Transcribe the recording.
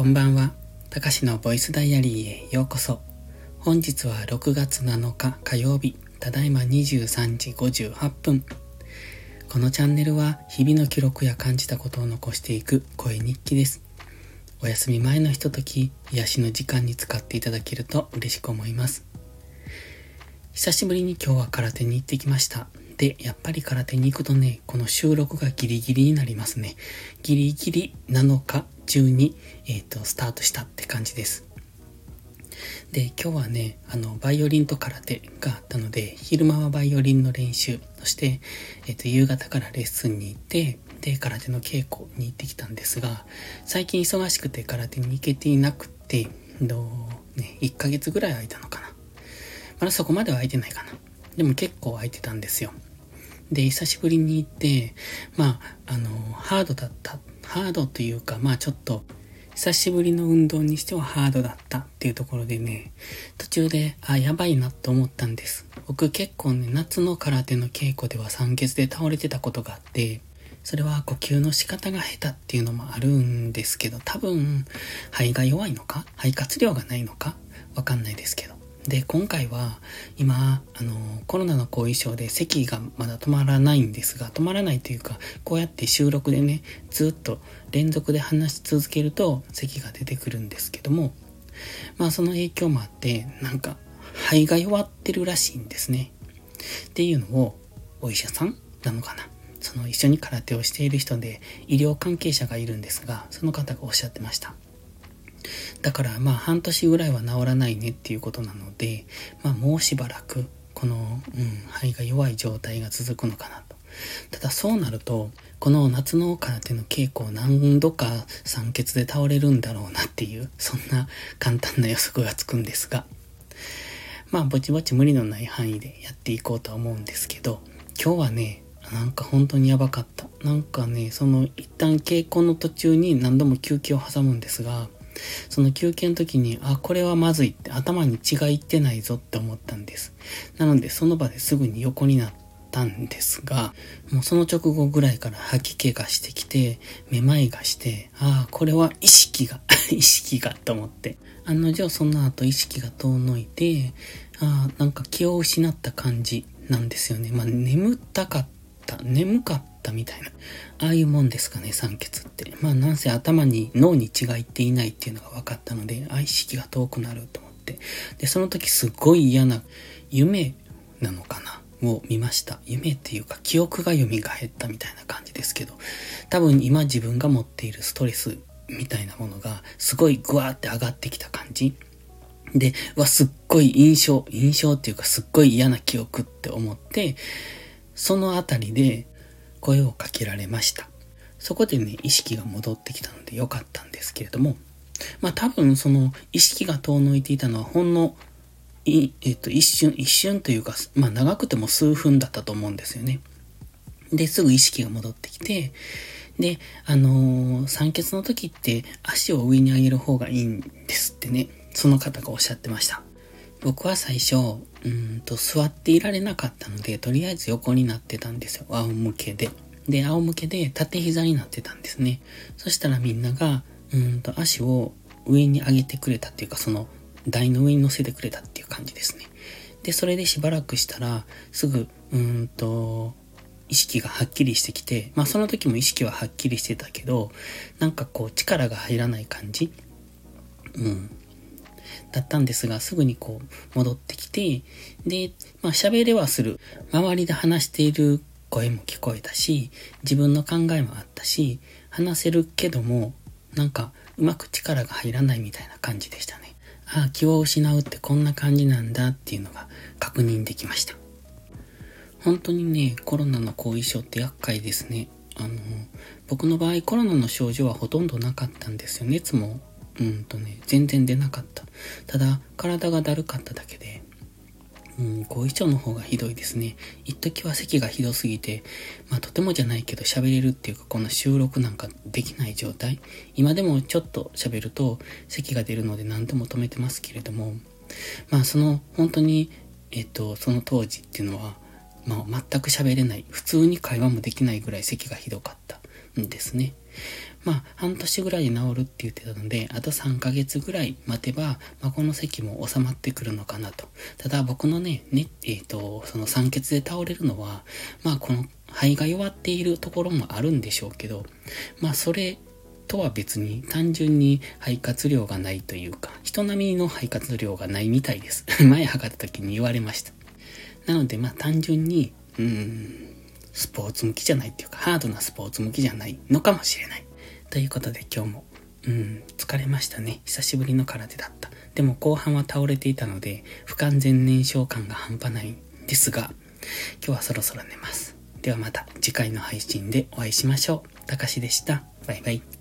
こんばんは。たかしのボイスダイアリーへようこそ。本日は6月7日火曜日、ただいま23時58分。このチャンネルは日々の記録や感じたことを残していく声日記です。お休み前のひととき、癒しの時間に使っていただけると嬉しく思います。久しぶりに今日は空手に行ってきました。で、やっぱり空手に行くとね、この収録がギリギリになりますね。ギリギリ7日中に、えっ、ー、と、スタートしたって感じです。で、今日はね、あの、バイオリンと空手があったので、昼間はバイオリンの練習、そして、えっ、ー、と、夕方からレッスンに行って、で、空手の稽古に行ってきたんですが、最近忙しくて空手に行けていなくて、どう、ね、1ヶ月ぐらい空いたのかな。まだそこまでは空いてないかな。でも結構空いてたんですよ。で、久しぶりに行って、まあ、あの、ハードだった。ハードというか、まあちょっと、久しぶりの運動にしてはハードだったっていうところでね、途中で、あ、やばいなと思ったんです。僕結構ね、夏の空手の稽古では酸欠で倒れてたことがあって、それは呼吸の仕方が下手っていうのもあるんですけど、多分、肺が弱いのか肺活量がないのかわかんないですけど。で、今回は今、あの、コロナの後遺症で咳がまだ止まらないんですが、止まらないというか、こうやって収録でね、ずっと連続で話し続けると咳が出てくるんですけども、まあその影響もあって、なんか肺が弱ってるらしいんですね。っていうのをお医者さんなのかな。その一緒に空手をしている人で医療関係者がいるんですが、その方がおっしゃってました。だからまあ半年ぐらいは治らないねっていうことなので、まあもうしばらくこの、うん、肺が弱い状態が続くのかなと。ただそうなると、この夏の空手の稽古を何度か酸欠で倒れるんだろうなっていう、そんな簡単な予測がつくんですが、まあぼちぼち無理のない範囲でやっていこうとは思うんですけど、今日はね、なんか本当にやばかった。なんかね、その一旦稽古の途中に何度も休憩を挟むんですが、その休憩の時に、あ、これはまずいって頭に血がいってないぞって思ったんです。なのでその場ですぐに横になったんですが、もうその直後ぐらいから吐き気がしてきて、めまいがして、ああ、これは意識が、意識がと思って。案の定その後意識が遠のいて、ああ、なんか気を失った感じなんですよね。まあ眠たかった、眠かったみたいな。ああいうもんですかね、酸欠って。まあなんせ頭に、脳に血がいっていないっていうのが分かったので、あ、意識が遠くなると思って。で、その時すっごい嫌な夢なのかなを見ました。夢っていうか記憶が蘇ったみたいな感じですけど、多分今自分が持っているストレスみたいなものがすごいグワーって上がってきた感じ。で、わ、すっごい印象、印象っていうかすっごい嫌な記憶って思って、そのあたりで声をかけられました。そこでね、意識が戻ってきたので良かったんですけれども、まあ多分その意識が遠のいていたのはほんの、いえっと、一瞬、一瞬というか、まあ長くても数分だったと思うんですよね。で、すぐ意識が戻ってきて、で、あのー、酸欠の時って足を上に上げる方がいいんですってね、その方がおっしゃってました。僕は最初、うんと座っていられなかったので、とりあえず横になってたんですよ。仰向けで。で、仰向けで縦膝になってたんですね。そしたらみんなが、うんと足を上に上げてくれたっていうか、その台の上に乗せてくれたっていう感じですね。で、それでしばらくしたら、すぐ、うんと、意識がはっきりしてきて、まあその時も意識ははっきりしてたけど、なんかこう力が入らない感じうん。だったんですが、すぐにこう戻ってきて、で、まあ喋れはする。周りで話している声も聞こえたし、自分の考えもあったし、話せるけども、なんかうまく力が入らないみたいな感じでしたね。ああ、気を失うってこんな感じなんだっていうのが確認できました。本当にね、コロナの後遺症って厄介ですね。あの、僕の場合コロナの症状はほとんどなかったんですよ。熱もうんとね、全然出なかった。だ、体がだるかっただけで、うん、後遺症の方がひどいですね。一時は咳がひどすぎて、まあとてもじゃないけど喋れるっていうか、こんな収録なんかできない状態。今でもちょっと喋ると咳が出るので何でも止めてますけれども、まあその本当に、えっと、その当時っていうのは、まあ全く喋れない。普通に会話もできないぐらい咳がひどかった。んですね。まあ、半年ぐらいで治るって言ってたので、あと3ヶ月ぐらい待てば、まあ、この咳も収まってくるのかなと。ただ僕のね、ね、えっ、ー、と、その酸欠で倒れるのは、まあ、この肺が弱っているところもあるんでしょうけど、まあ、それとは別に単純に肺活量がないというか、人並みの肺活量がないみたいです。前測った時に言われました。なので、まあ単純に、うん、スポーツ向きじゃないっていうか、ハードなスポーツ向きじゃないのかもしれない。ということで今日も、うん、疲れましたね。久しぶりの空手だった。でも後半は倒れていたので、不完全燃焼感が半端ないんですが、今日はそろそろ寝ます。ではまた次回の配信でお会いしましょう。たかしでした。バイバイ。